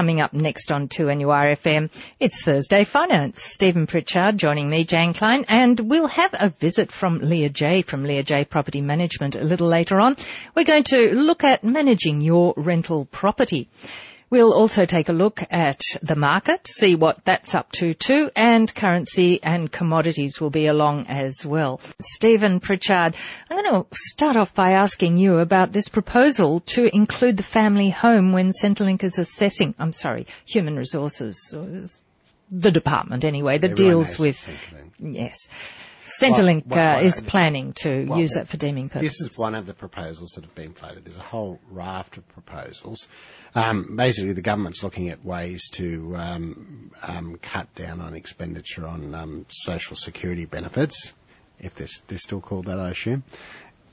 coming up next on 2NURFM. It's Thursday Finance. Stephen Pritchard joining me, Jane Klein, and we'll have a visit from Leah J from Leah J Property Management a little later on. We're going to look at managing your rental property. We'll also take a look at the market, see what that's up to too, and currency and commodities will be along as well. Stephen Pritchard, I'm going to start off by asking you about this proposal to include the family home when Centrelink is assessing, I'm sorry, human resources, the department anyway, that Everyone deals with, Centrelink. yes. Centrelink Well, well, uh, is planning to Well, use it for deeming purposes. This is one of the proposals that have been floated. There's a whole raft of proposals. Um, basically, the government's looking at ways to um, um, cut down on expenditure on um, social security benefits, if they're, they're still called that, I assume.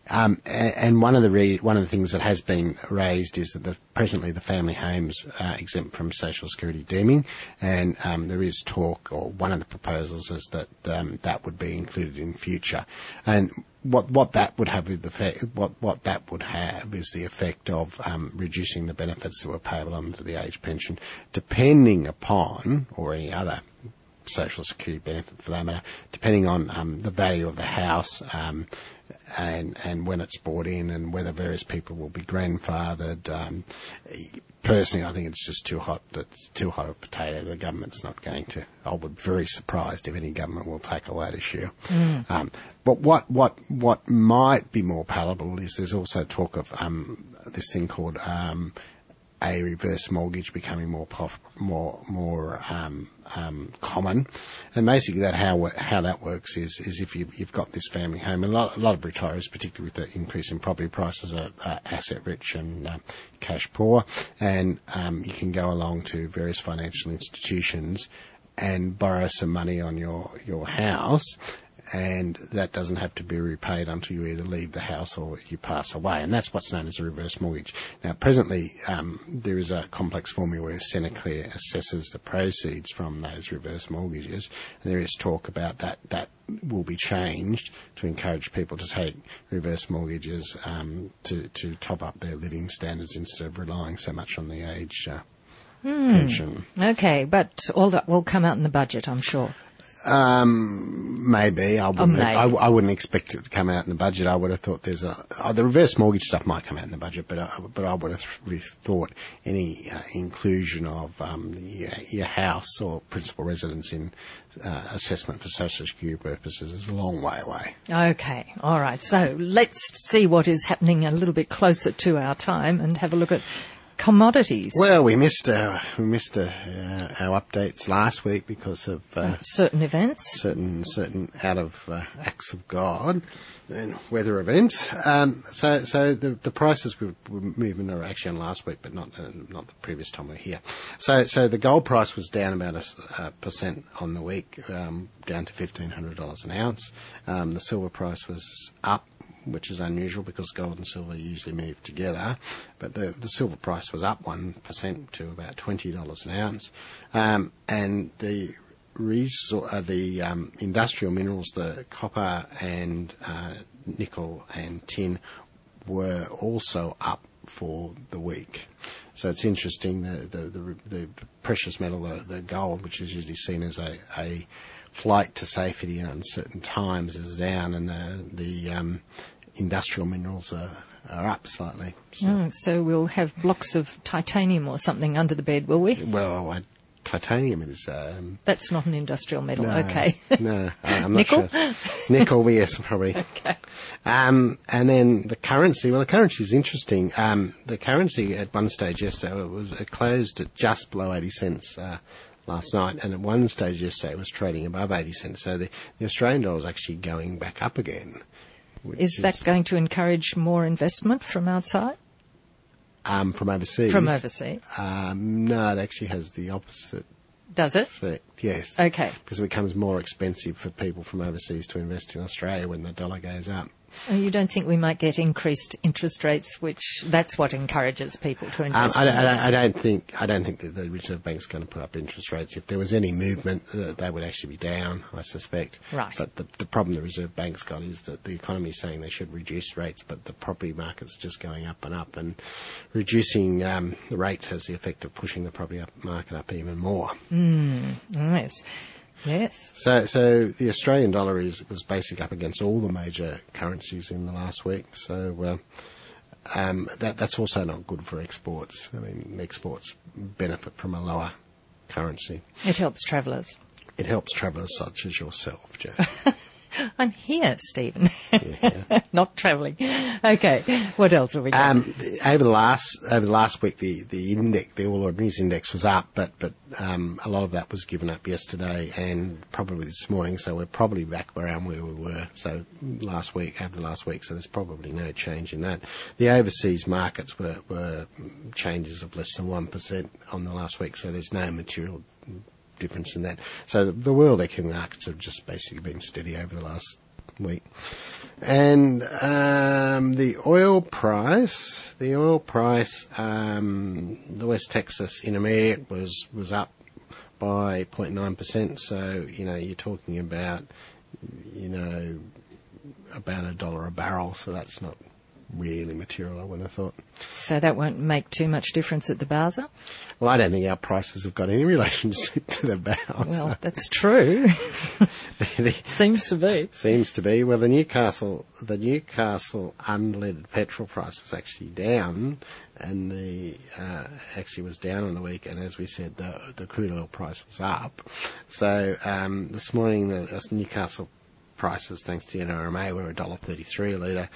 Um, and one of the re- one of the things that has been raised is that the, presently the family homes are exempt from social security deeming, and um, there is talk, or one of the proposals is that um, that would be included in future. And what what that would have the effect, what what that would have is the effect of um, reducing the benefits that were payable under the age pension, depending upon or any other social security benefit for that matter, depending on um, the value of the house um, and and when it's bought in and whether various people will be grandfathered. Um, personally, I think it's just too hot. That's too hot a potato. The government's not going to. I would be very surprised if any government will tackle that issue. Um, but what what what might be more palatable is there's also talk of um, this thing called um, a reverse mortgage becoming more prof- more more um, um, common, and basically that how how that works is is if you, you've got this family home, a lot, a lot of retirees, particularly with the increase in property prices, are, are asset rich and uh, cash poor, and um, you can go along to various financial institutions and borrow some money on your your house and that doesn't have to be repaid until you either leave the house or you pass away, and that's what's known as a reverse mortgage. Now, presently, um, there is a complex formula where Centrelink assesses the proceeds from those reverse mortgages, and there is talk about that that will be changed to encourage people to take reverse mortgages um, to to top up their living standards instead of relying so much on the age. Uh, Pension. Okay, but all that will come out in the budget, I'm sure. Um, maybe I wouldn't. maybe. I, I wouldn't expect it to come out in the budget. I would have thought there's a uh, the reverse mortgage stuff might come out in the budget, but uh, but I would have th- thought any uh, inclusion of um, your, your house or principal residence in uh, assessment for social security purposes is a long way away. Okay, all right. So let's see what is happening a little bit closer to our time and have a look at commodities. Well, we missed uh, we missed uh, uh, our updates last week because of uh, certain events. certain certain out of uh, acts of God and weather events. Um, so so the the prices were, were moving are actually on last week, but not the, not the previous time we were here. So so the gold price was down about a percent on the week, um, down to fifteen hundred dollars an ounce. Um, the silver price was up. Which is unusual because gold and silver usually move together, but the, the silver price was up one percent to about twenty dollars an ounce, um, and the resor- uh, the um, industrial minerals, the copper and uh, nickel and tin, were also up for the week. So it's interesting the the, the, the precious metal, the, the gold, which is usually seen as a, a flight to safety in uncertain times, is down, and the the um, industrial minerals are, are up slightly. So, Mm, so we'll have blocks of titanium or something under the bed, will we? Well, I, titanium is. Um, That's not an industrial metal. No, Okay. no, I'm not Nickel? sure. Nickel, yes, probably. okay. Um, and then the currency. Well, the currency is interesting. Um, the currency at one stage yesterday it was it closed at just below 80 cents uh, last night, and at one stage yesterday it was trading above 80 cents. So the, the Australian dollar is actually going back up again. Which Is that going to encourage more investment from outside? um, from overseas? From overseas? Um, no, it actually has the opposite Does it? effect. Yes. Okay. because it becomes more expensive for people from overseas to invest in Australia when the dollar goes up. Uh, You don't think we might get increased interest rates, which that's what encourages people to Um, invest? I, don't, I, don't. I don't think I don't think that the Reserve Bank's going to put up interest rates. If there was any movement, uh, they would actually be down. I suspect. Right. But the, the problem the Reserve Bank's got is that the economy is saying they should reduce rates, but the property market's just going up and up, and reducing um, the rates has the effect of pushing the property up, market up even more. Yes. Yes. So, so the Australian dollar is was basically up against all the major currencies in the last week. So. Uh, um, that, that's also not good for exports. I mean, exports benefit from a lower currency. It helps travellers. It helps travellers such as yourself, Joe. I'm here, Stephen. Yeah. Not travelling. Okay. What else have we got? Um, over the last over the last week, the the index, the All Ordinaries index was up, but but um, a lot of that was given up yesterday and probably this morning. So we're probably back around where we were. So last week, over the last week, so there's probably no change in that. The overseas markets were were changes of less than one percent on the last week. So there's no material difference in that. So the, world equity markets have just basically been steady over the last week. And um, the oil price, the oil price, um, the West Texas Intermediate was was up by 0.9 percent. So you know you're talking about you know about a dollar a barrel. So that's not really material. I wouldn't have thought. So that won't make too much difference at the Bowser? Well, I don't think our prices have got any relationship to the Bowser. Well, that's true. the- Seems to be. Seems to be. Well, the Newcastle, the Newcastle unleaded petrol price was actually down, and the uh, actually was down on the week. And as we said, the the crude oil price was up. So um, this morning, the Newcastle prices, thanks to NRMA, were a dollar thirty-three a litre.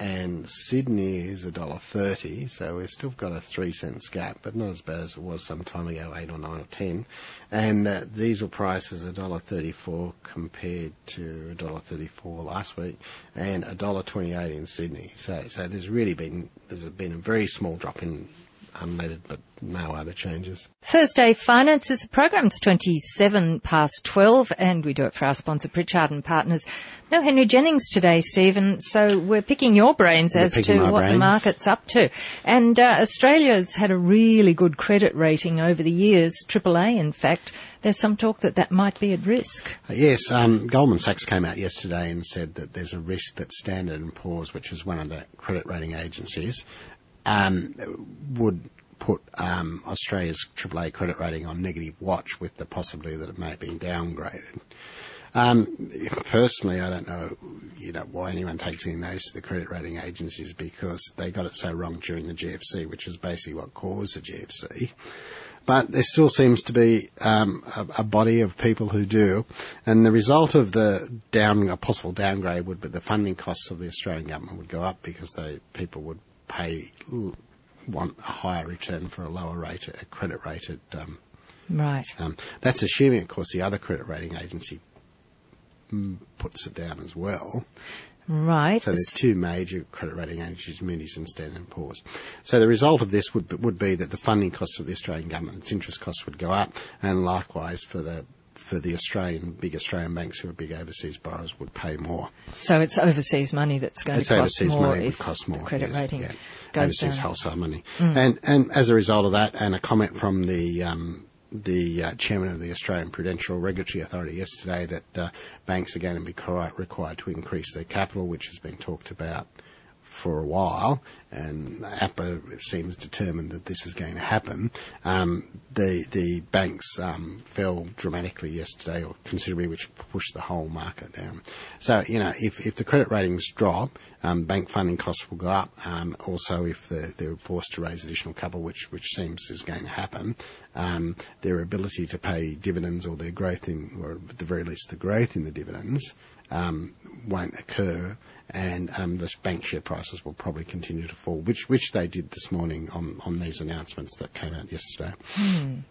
And Sydney is a dollar thirty, so we've still got a three cents gap, but not as bad as it was some time ago, eight or nine or ten. And uh, diesel price is a dollar thirty-four compared to a dollar thirty-four last week, and a dollar twenty-eight in Sydney. So, so there's really been there's been a very small drop in unleaded, but no other changes. Thursday Finance is the program. It's 27 past 12 and we do it for our sponsor Pritchard and Partners. No Henry Jennings today, Stephen, so we're picking your brains We're as to what the market's up to. And uh, Australia's had a really good credit rating over the years, AAA in fact. There's some talk that that might be at risk. Uh, Yes, um, Goldman Sachs came out yesterday and said that there's a risk that Standard and Poor's, which is one of the credit rating agencies, would put um, Australia's AAA credit rating on negative watch with the possibility that it may have been downgraded. Um, personally, I don't know, you know, why anyone takes any notice of the credit rating agencies because they got it so wrong during the GFC, which is basically what caused the GFC. But there still seems to be um, a, a body of people who do, and the result of the down, a possible downgrade would be the funding costs of the Australian government would go up because they people would pay want a higher return for a lower rate, a credit rated um, Right. um, that's assuming, of course, the other credit rating agency puts it down as well. Right. So there's two major credit rating agencies, Moody's and Standard & Poor's. So the result of this would would be that the funding costs of the Australian government, its interest costs would go up, and likewise for the for the Australian big Australian banks who are big overseas borrowers would pay more. So it's overseas money that's going It's to cost overseas more money would cost more. credit yes, rating yeah. overseas down. wholesale money. And and as a result of that, and a comment from the um, the uh, chairman of the Australian Prudential Regulatory Authority yesterday that uh, banks are going to be quite required to increase their capital, which has been talked about for a while, and APRA seems determined that this is going to happen. Um, the the banks um, fell dramatically yesterday, or considerably, which pushed the whole market down. So you know, if if the credit ratings drop, um, bank funding costs will go up. Um, also, if they're, they're forced to raise additional capital, which which seems is going to happen, um, their ability to pay dividends or their growth in, or at the very least, the growth in the dividends um, won't occur, and um, the bank share prices will probably continue to fall, which which they did this morning on on these announcements that came out yesterday.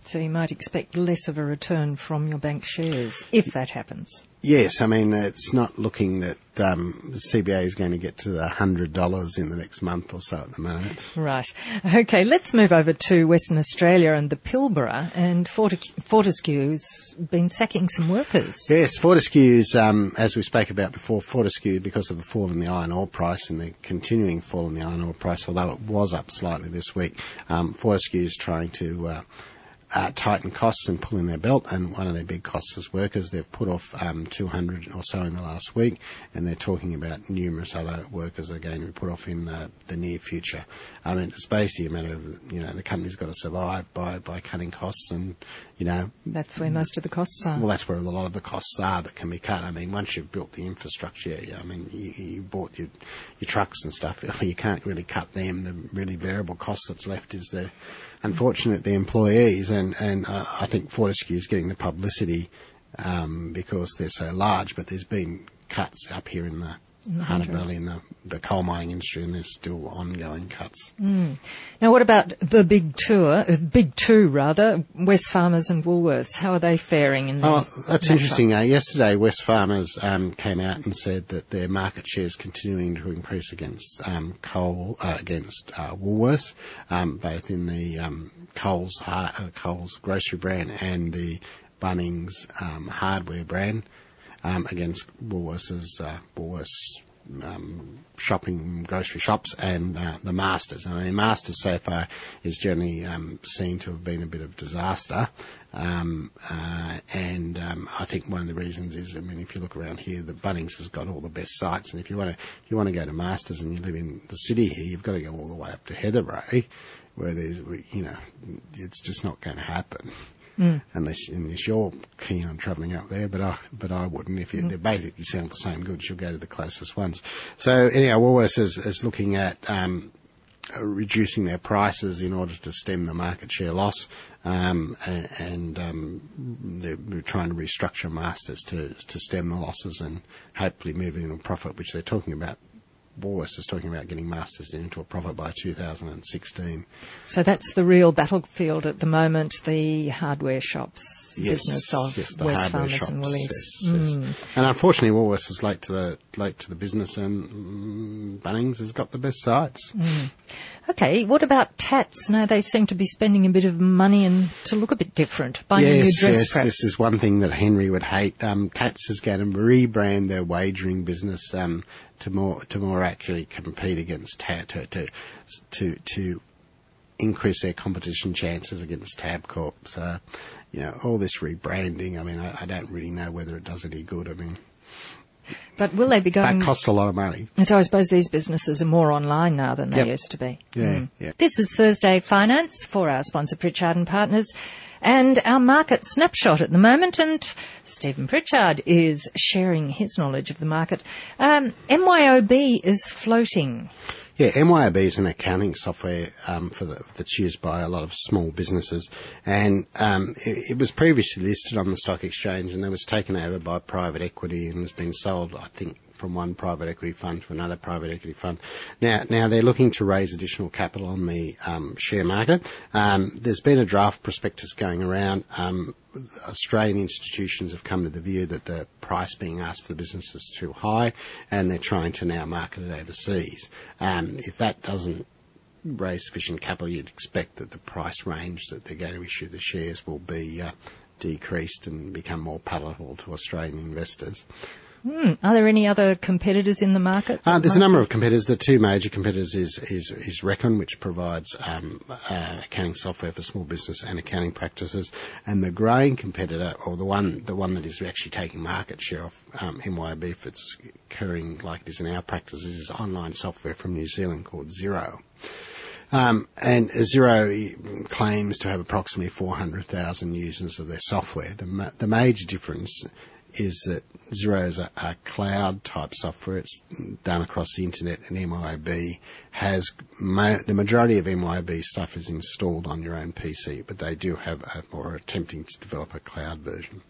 So you might expect less of a return from your bank shares if that happens. Yes, I mean, it's not looking that um, CBA is going to get to the $100 in the next month or so at the moment. Right. Okay, let's move over to Western Australia and the Pilbara. And Fortescue's been sacking some workers. Yes, Fortescue's, um, as we spoke about before, Fortescue, because of the fall in the iron ore price and the continuing fall in the iron ore price, although it was up slightly this week, um, Fortescue's trying to uh, uh, tighten costs and pull in their belt, and one of their big costs is workers. They've put off um, 200 or so in the last week, and they're talking about numerous other workers are going to be put off in uh, the near future. I mean, it's basically a matter of you know the company's got to survive by by cutting costs, and you know that's where most of the costs are. Well, that's where a lot of the costs are that can be cut. I mean, once you've built the infrastructure, I mean, you, you bought your your trucks and stuff. You can't really cut them. The really variable cost that's left is the unfortunate the employees, and and uh, I think Fortescue is getting the publicity um, because they're so large, but there's been cuts up here in the Hunter Valley in the, the coal mining industry, and there's still ongoing cuts. Mm. Now, what about the big tour, uh, big two rather, Wesfarmers and Woolworths? How are they faring? In oh, that's interesting. Uh, yesterday, Wesfarmers um, came out and said that their market share is continuing to increase against um, coal, uh, against uh, Woolworths, um, both in the um, Coles, uh, Coles grocery brand and the Bunnings um, hardware brand um, against Woolworths, uh, Woolworths um, shopping grocery shops and uh, the Masters. I mean, Masters so far is generally um, seen to have been a bit of disaster, um, uh, and um, I think one of the reasons is, I mean, if you look around here, the Bunnings has got all the best sites, and if you want to, if you want to go to Masters and you live in the city here, you've got to go all the way up to Heatherbrae, where there's, you know, it's just not going to happen mm. unless, unless you're keen on travelling up there. But I, but I wouldn't. If you, mm. they basically sound the same goods, you'll go to the closest ones. So anyhow, Woolworths is, is looking at um, reducing their prices in order to stem the market share loss, um, and, and um, they're trying to restructure Masters to to stem the losses and hopefully move into a profit, which they're talking about Woolworths is talking about getting Masters into a profit by 2016. So that's the real battlefield at the moment, the hardware shops yes, business of yes, Wesfarmers and Woolies. Yes, mm. yes. And unfortunately, Woolworths was late to the late to the business, and mm, Bunnings has got the best sites. Mm. Okay, what about Tatts? Now they seem to be spending a bit of money and to look a bit different, buying yes, a new dress. Yes, perhaps. this is one thing that Henry would hate. Um, Tatts is going to rebrand their wagering business um, to more to more accurately compete against Tat to to to, to increase their competition chances against Tabcorp. So, you know, all this rebranding. I mean, I, I don't really know whether it does any good. I mean. But will they be going? That costs a lot of money. And so I suppose these businesses are more online now than they yep. used to be. Yeah, mm. yeah. This is Thursday Finance for our sponsor Pritchard and Partners. And our market snapshot at the moment, and Stephen Pritchard is sharing his knowledge of the market. Um, MYOB is floating. Yeah, MYOB is an accounting software um, for the, that's used by a lot of small businesses, and um, it, it, was previously listed on the stock exchange, and then was taken over by private equity and has been sold, I think, from one private equity fund to another private equity fund. Now, now they're looking to raise additional capital on the um, share market. Um, there's been a draft prospectus going around. Um, Australian institutions have come to the view that the price being asked for the business is too high, and they're trying to now market it overseas. Um, if that doesn't raise sufficient capital, you'd expect that the price range that they're going to issue the shares will be uh, decreased and become more palatable to Australian investors. Hmm. Are there any other competitors in the market? Uh, there's a number of competitors. The two major competitors is is, is which provides um, uh, accounting software for small business and accounting practices, and the growing competitor, or the one the one that is actually taking market share of um, if it's occurring like it is in our practices, is online software from New Zealand called Xero. Um, and Xero claims to have approximately 400,000 users of their software. The, ma- the major difference is that Xero is a, a, cloud type software. It's done across the internet, and MYOB has ma- the majority of MYOB stuff is installed on your own PC, but they do have a, or are attempting to develop a cloud version.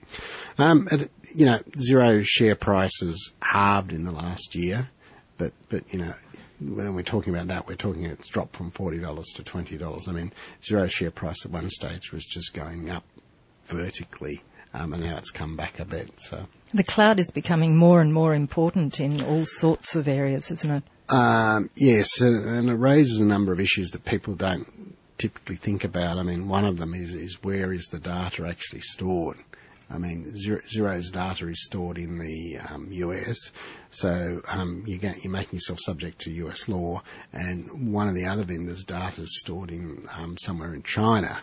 Um, you know, Xero share prices halved in the last year, but but you know. When we're talking about that, we're talking it's dropped from forty dollars to twenty dollars. I mean, Xero share price at one stage was just going up vertically um, and now it's come back a bit. So the cloud is becoming more and more important in all sorts of areas, isn't it? Um, yes, and it raises a number of issues that people don't typically think about. I mean, one of them is, is where is the data actually stored? I mean, Xero's data is stored in the um, US, so um, you get, you're making yourself subject to US law, and one of the other vendors' data is stored in um, somewhere in China.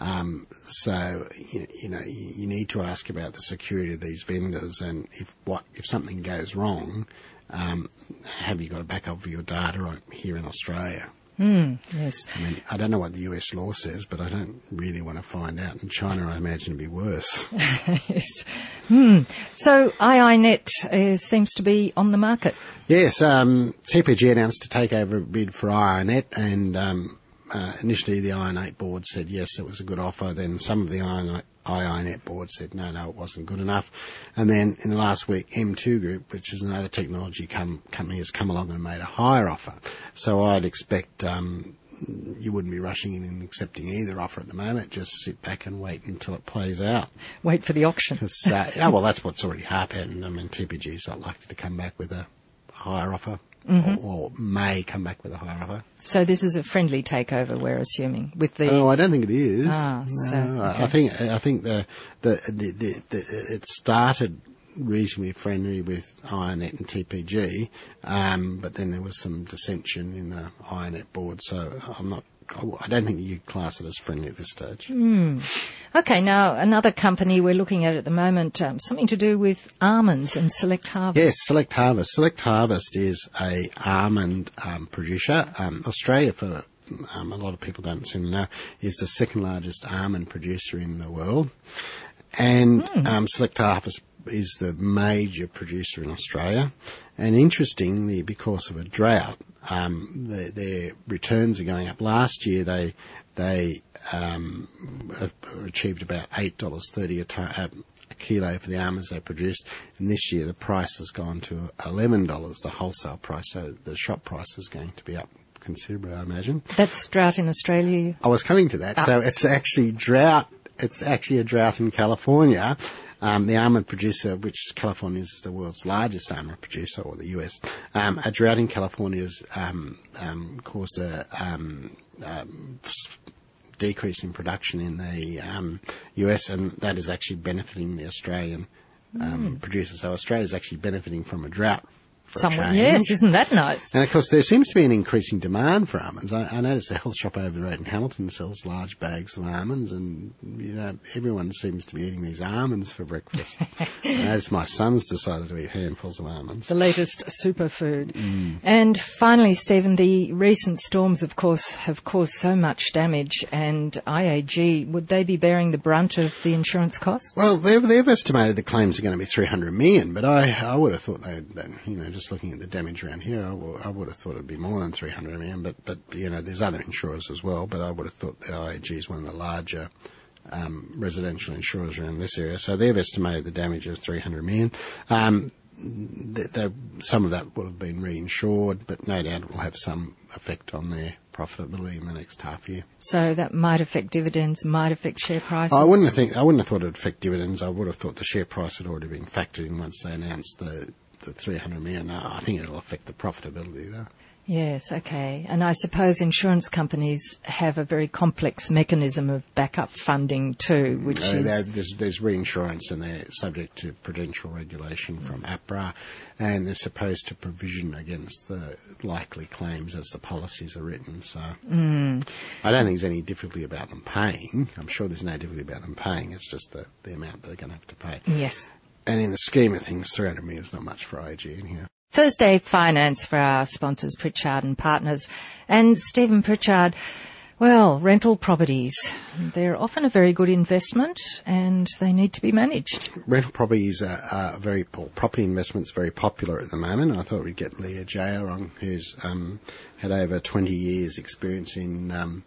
Um, so you, you, know you, need to ask about the security of these vendors, and if what if something goes wrong, um, have you got a backup of your data here in Australia? Mm, yes. I mean, I don't know what the US law says, but I don't really want to find out. In China, I imagine it'd be worse. yes. Hmm. So iiNet uh, seems to be on the market. Yes. Um, TPG announced to take over a bid for iiNet, and um, uh, initially the iiNet board said yes, it was a good offer. Then some of the iiNet board said no, no, it wasn't good enough. And then in the last week, M2 Group, which is another technology com- company, has come along and made a higher offer. So I'd expect um, you wouldn't be rushing in and accepting either offer at the moment. Just sit back and wait until it plays out. Wait for the auction. Uh, oh, well, that's what's already happened. I mean, TPG is not likely to come back with a higher offer mm-hmm. or, or, may come back with a higher offer. So this is a friendly takeover, we're assuming, with the. Oh, I don't think it is. Ah, no, so, okay. I think I think the the, the the, the it started reasonably friendly with iiNet and TPG, um, but then there was some dissension in the iiNet board. So I'm not I don't think you'd class it as friendly at this stage. Mm. Okay, now another company we're looking at at the moment, um, something to do with almonds and Select Harvest. Yes, Select Harvest. Select Harvest is a almond um, producer. Um, Australia, for um, a lot of people don't seem to know, is the second largest almond producer in the world. And mm. Select Harvest is the major producer in Australia. And interestingly, because of a drought, um, the, their returns are going up. Last year, they they um, achieved about eight dollars thirty a, uh, a kilo for the almonds they produced, and this year the price has gone to eleven dollars, the wholesale price. So the shop price is going to be up considerably, I imagine. That's drought in Australia. I was coming to that. Ah. So it's actually drought. It's actually a drought in California. Um, the almond producer, which California is the world's largest almond producer, or the US, um, a drought in California has um, um caused a um, um, decrease in production in the US, and that is actually benefiting the Australian mm. producers. So Australia is actually benefiting from a drought Somewhere, yes, isn't that nice? And of course, there seems to be an increasing demand for almonds. I, I noticed a health shop over the road in Hamilton sells large bags of almonds, and you know everyone seems to be eating these almonds for breakfast. I noticed my son's decided to eat handfuls of almonds. The latest superfood. Mm. And finally, Stephen, the recent storms, of course, have caused so much damage, and IAG would they be bearing the brunt of the insurance costs? Well, they've, they've estimated the claims are going to be 300 million, but I I would have thought they'd, you know just looking at the damage around here, I, w- I would have thought it'd be more than 300 million, but, but, you know, there's other insurers as well, but I would have thought the IAG is one of the larger um, residential insurers around this area. So they've estimated the damage of 300 million. Um, they, they, some of that will have been reinsured, but no doubt it will have some effect on their profitability in the next half year. So that might affect dividends, might affect share prices. I wouldn't think I wouldn't have thought it would affect dividends. I would have thought the share price had already been factored in once they announced the the 300 million. I think it'll affect the profitability though. Yes, okay. And I suppose insurance companies have a very complex mechanism of backup funding too, which uh, is... There's, there's, reinsurance and they're subject to prudential regulation from APRA and they're supposed to provision against the likely claims as the policies are written. So mm. I don't think there's any difficulty about them paying. I'm sure there's no difficulty about them paying. It's just the, the amount that they're going to have to pay. Yes. And in the scheme of things, 300 million is not much for IG in here. Thursday Finance for our sponsors, Pritchard and Partners. And Stephen Pritchard, well, rental properties, they're often a very good investment and they need to be managed. Rental properties are, are very, property investments very popular at the moment. I thought we'd get Leah Jayer on, who's um, had over 20 years experience in um,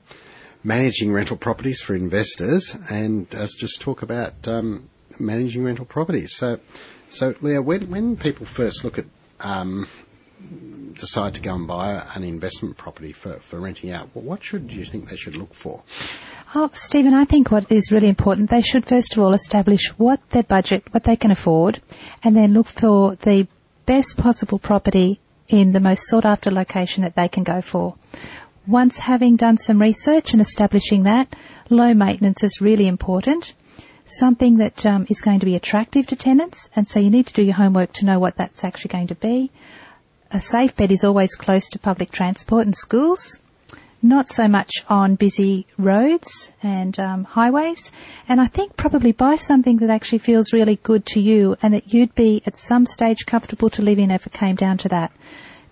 managing rental properties for investors and us just talk about um, managing rental properties. So, so Leah, when, when people first look at um, decide to go and buy an investment property for, for renting out, what should you think they should look for? Oh, Stephen, I think what is really important, they should first of all establish what their budget, what they can afford, and then look for the best possible property in the most sought after location that they can go for. Once having done some research and establishing that, low maintenance is really important. Something that um, is going to be attractive to tenants, and so you need to do your homework to know what that's actually going to be. A safe bet is always close to public transport and schools not so much on busy roads and um, highways. And I think probably buy something that actually feels really good to you and that you'd be at some stage comfortable to live in if it came down to that.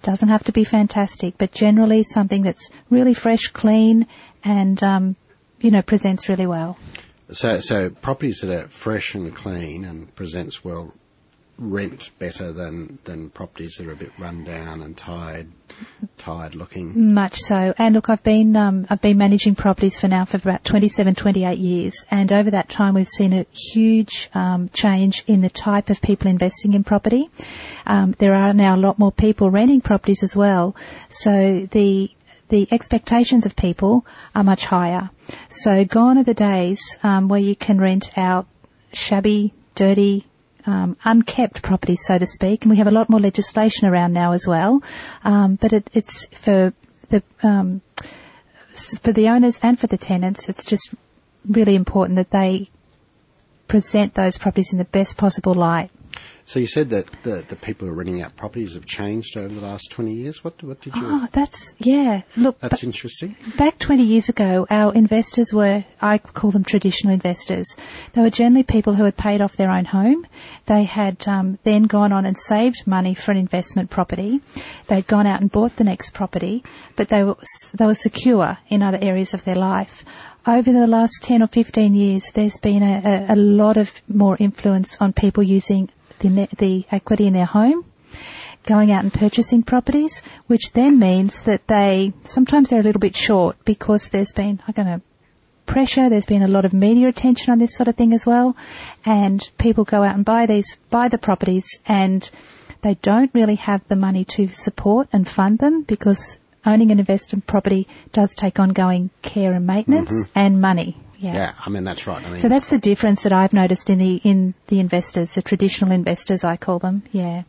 Doesn't have to be fantastic, but generally something that's really fresh, clean, and um, you know presents really well. So, so properties that are fresh and clean and presents well rent better than than properties that are a bit run down and tired tired looking. Much so. And look i've been um, i've been managing properties for now for about 27 28 years. And over that time we've seen a huge um, change in the type of people investing in property. Um, there are now a lot more people renting properties as well. So the the expectations of people are much higher. So gone are the days um, where you can rent out shabby, dirty, um, unkept properties, so to speak, and we have a lot more legislation around now as well. Um, but it, it's for the um, for the owners and for the tenants. It's just really important that they present those properties in the best possible light. So you said that the, the people who are renting out properties have changed over the last 20 years. What, what did you... Oh, that's, yeah. Look, that's interesting. Back 20 years ago, our investors were, I call them traditional investors. They were generally people who had paid off their own home. They had um, then gone on and saved money for an investment property. They'd gone out and bought the next property, but they were, they were secure in other areas of their life over the last 10 or 15 years, there's been a, a, a, lot of more influence on people using the, the equity in their home, going out and purchasing properties, which then means that they, sometimes they're a little bit short because there's been, I don't know, pressure, there's been a lot of media attention on this sort of thing as well, and people go out and buy these, buy the properties and they don't really have the money to support and fund them because owning an investment property does take ongoing care and maintenance mm-hmm. and money. Yeah. yeah, I mean that's right. I mean, so that's the difference that I've noticed in the in the investors, the traditional investors, I call them. Yeah.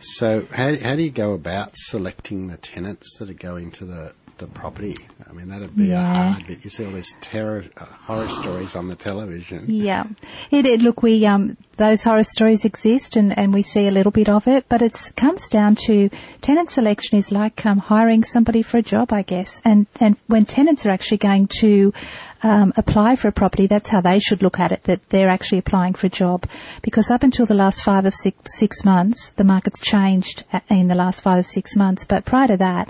So how how do you go about selecting the tenants that are going to the the property. I mean, that'd be yeah. a hard bit. You see all these terror, uh, horror stories on the television. Yeah. It, it, look, we, um, those horror stories exist and, and we see a little bit of it, but it comes down to tenant selection is like um, hiring somebody for a job, I guess. And, and when tenants are actually going to um, apply for a property, that's how they should look at it, that they're actually applying for a job. Because up until the last five or six, six months, the market's changed in the last five or six months, but prior to that,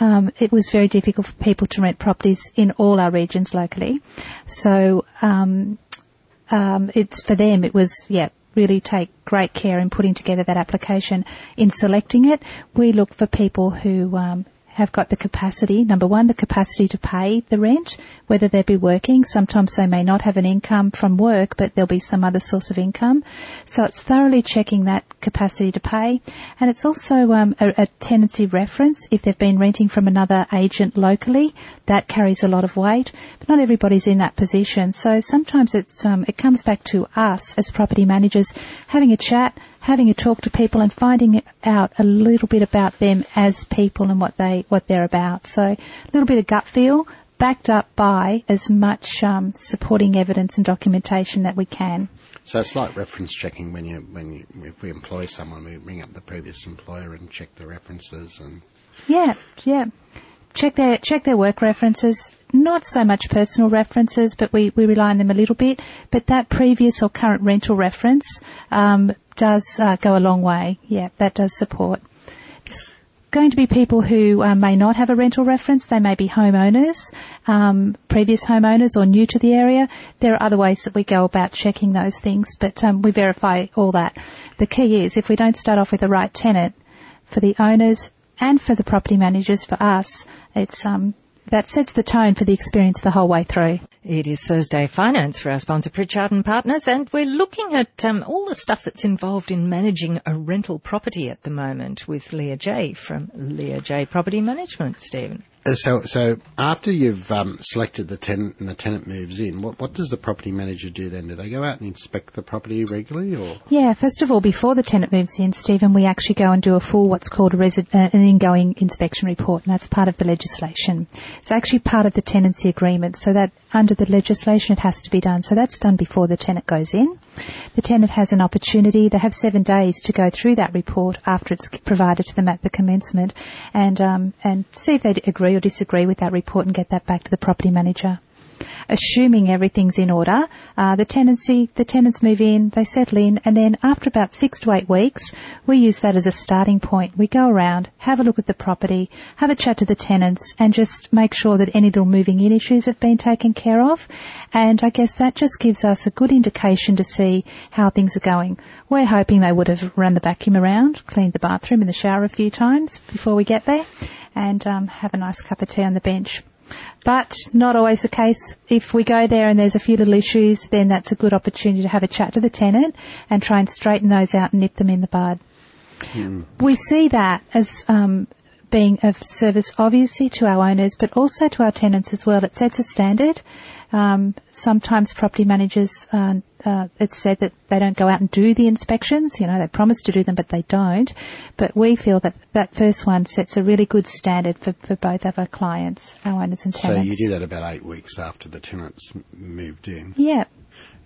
um, it was very difficult for people to rent properties in all our regions locally. So um, um, it's for them. It was yeah really take great care in putting together that application. In selecting it, we look for people who um, have got the capacity, number one, the capacity to pay the rent, whether they be working. Sometimes they may not have an income from work, but there'll be some other source of income. So it's thoroughly checking that capacity to pay. And it's also um, a, a, tenancy reference. If they've been renting from another agent locally, that carries a lot of weight. But not everybody's in that position. So sometimes it's, um, it comes back to us as property managers having a chat, having a talk to people and finding out a little bit about them as people and what they what they're about. So a little bit of gut feel, backed up by as much um, supporting evidence and documentation that we can. So it's like reference checking when you when you, if we employ someone, we bring up the previous employer and check the references and. Yeah, yeah check their check their work references. Not so much personal references, but we, we rely on them a little bit. But that previous or current rental reference um, does uh, go a long way. Yeah, that does support. Going to be people who uh, may not have a rental reference. They may be homeowners, um, previous homeowners, or new to the area. There are other ways that we go about checking those things, but um, we verify all that. The key is if we don't start off with the right tenant for the owners and for the property managers, for us, it's um, that sets the tone for the experience the whole way through. It is Thursday Finance for our sponsor Pritchard and Partners, and we're looking at um, all the stuff that's involved in managing a rental property at the moment with Leah J from Leah J Property Management. Stephen. Uh, So, so after you've um, selected the tenant and the tenant moves in, what, what does the property manager do then? Do they go out and inspect the property regularly, or Yeah, first of all, before the tenant moves in, Stephen, we actually go and do a full what's called resi- uh, an ingoing inspection report, and that's part of the legislation. It's actually part of the tenancy agreement, so that under the legislation it has to be done. So that's done before the tenant goes in. The tenant has an opportunity, they have seven days to go through that report after it's provided to them at the commencement and, um, and see if they agree or disagree with that report and get that back to the property manager assuming everything's in order, uh, the tenancy, the tenants move in, they settle in, and then after about six to eight weeks, we use that as a starting point. We go around, have a look at the property, have a chat to the tenants, and just make sure that any little moving in issues have been taken care of. And I guess that just gives us a good indication to see how things are going. We're hoping they would have run the vacuum around, cleaned the bathroom and the shower a few times before we get there, and um, have a nice cup of tea on the bench. But not always the case. If we go there and there's a few little issues, then that's a good opportunity to have a chat to the tenant and try and straighten those out and nip them in the bud. We see that as um, being of service, obviously, to our owners, but also to our tenants as well. It sets a standard. Um, sometimes property managers, uh, uh, it's said that they don't go out and do the inspections. You know, they promise to do them, but they don't. But we feel that that first one sets a really good standard for, for both of our clients, our owners and tenants. so you do that about eight weeks after the tenants moved in? Yeah.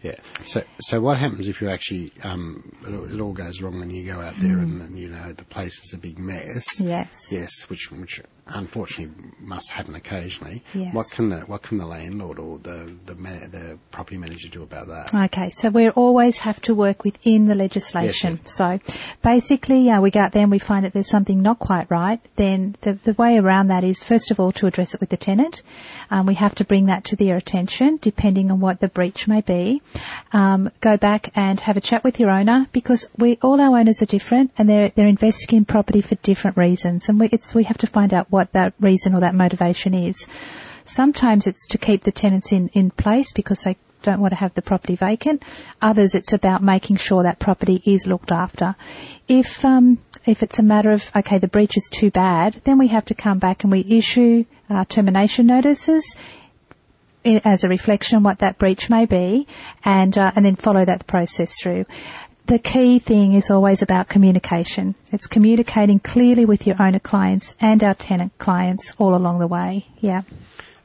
Yeah. So, so what happens if you actually um, it, all- it all goes wrong and you go out there and, and you know the place is a big mess? Yes. Yes, which which unfortunately must happen occasionally. Yes. What can the what can the landlord or the the ma- the property manager do about that? Okay, so we always have to work within the legislation. Yes, So basically, uh, we go out there and we find that there's something not quite right. Then the, the way around that is, first of all, to address it with the tenant. Um, we have to bring that to their attention, depending on what the breach may be. Um, go back and have a chat with your owner because we all our owners are different and they're they're investing in property for different reasons, and we it's we have to find out what that reason or that motivation is. Sometimes it's to keep the tenants in, in place because they don't want to have the property vacant. Others, it's about making sure that property is looked after. If um, if it's a matter of okay, the breach is too bad, then we have to come back and we issue uh, termination notices as a reflection on what that breach may be, and uh, and then follow that process through. The key thing is always about communication. It's communicating clearly with your owner clients and our tenant clients all along the way. Yeah.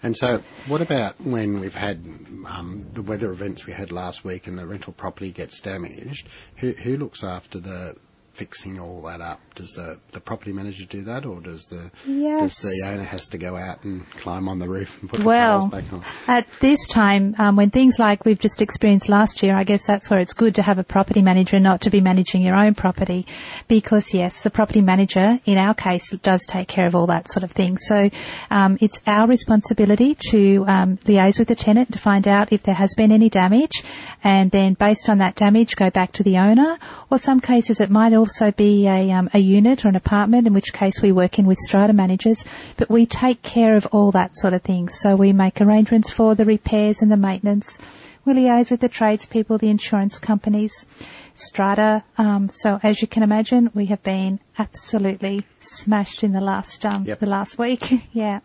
And so, what about when we've had um, the weather events we had last week and the rental property gets damaged? Who, who looks after the fixing all that up? Does the, the property manager do that, or does the Yes. does the owner has to go out and climb on the roof and put Well, the tiles back on? At this time, um, when things like we've just experienced last year, I guess that's where it's good to have a property manager and not to be managing your own property. Because yes, the property manager, in our case, does take care of all that sort of thing. So um, it's our responsibility to um, liaise with the tenant to find out if there has been any damage and then based on that damage go back to the owner. Or some cases it might also be a, um, a unit or an apartment, in which case we work in with strata managers, but we take care of all that sort of thing. So we make arrangements for the repairs and the maintenance. We liaise with the tradespeople, the insurance companies, strata. Um, so as you can imagine, we have been absolutely smashed in the last um, Yep. the last week. yeah.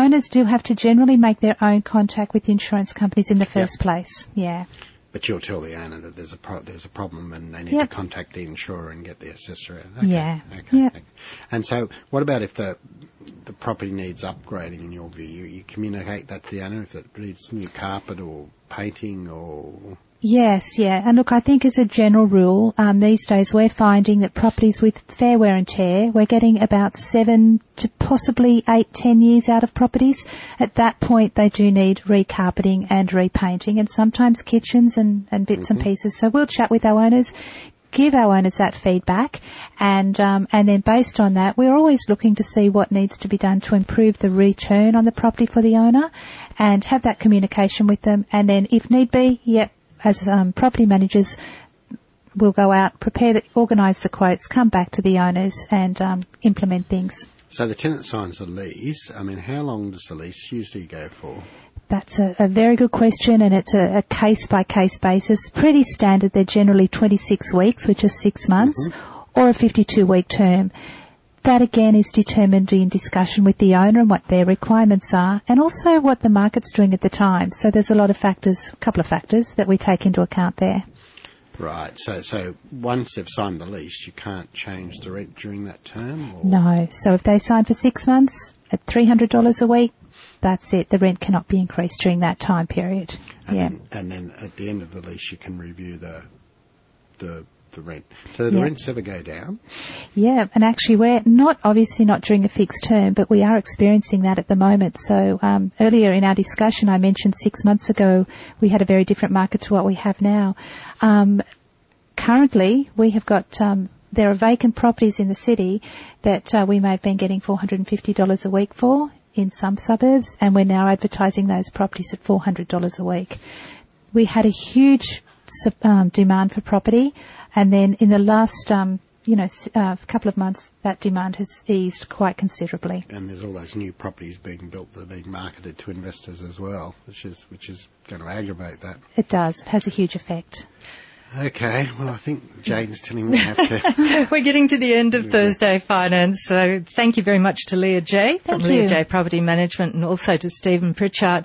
Owners do have to generally make their own contact with the insurance companies in the first place. Yeah. But you'll tell the owner that there's a pro- there's a problem and they need Yep. to contact the insurer and get the assessor. Okay, Yeah. Okay. Yep. okay. And so, what about if the the property needs upgrading in your view? You, you communicate that to the owner if it needs new carpet or painting or Yes, yeah. And look, I think as a general rule, um, these days we're finding that properties with fair wear and tear, we're getting about seven to possibly eight, ten years out of properties. At that point, they do need recarpeting and repainting and sometimes kitchens and, and bits and pieces. So we'll chat with our owners, give our owners that feedback and um, and then based on that we're always looking to see what needs to be done to improve the return on the property for the owner and have that communication with them and then if need be yep as um, property managers we'll go out prepare the, organise the quotes come back to the owners and um, implement things so the tenant signs the lease. I mean, how long does the lease usually go for? That's a, a very good question, and it's a, a case-by-case basis. Pretty standard. They're generally 26 weeks, which is six months, or a 52-week term. That again is determined in discussion with the owner and what their requirements are and also what the market's doing at the time. So there's a lot of factors, a couple of factors that we take into account there. Right. So, so once they've signed the lease, you can't change the rent during that term? Or? No. So if they sign for six months at $300 a week, that's it. The rent cannot be increased during that time period. And yeah. Then, and then at the end of the lease, you can review the the the rent. So the Yeah. rents ever go down? Yeah, and actually we're not, obviously not during a fixed term, but we are experiencing that at the moment. So um, earlier in our discussion I mentioned six months ago we had a very different market to what we have now. Um, currently we have got, um, there are vacant properties in the city that uh, we may have been getting $450 a week for in some suburbs and we're now advertising those properties at $400 a week. We had a huge um, demand for property and then in the last um, you know, s- uh, couple of months, that demand has eased quite considerably. And there's all those new properties being built that are being marketed to investors as well, which is which is going to aggravate that. It does. It has a huge effect. Okay. Well, I think Jane's telling me I have to. We're getting to the end of Thursday Finance, so thank you very much to Leah J from Thank Leah. J Property Management and also to Stephen Pritchard.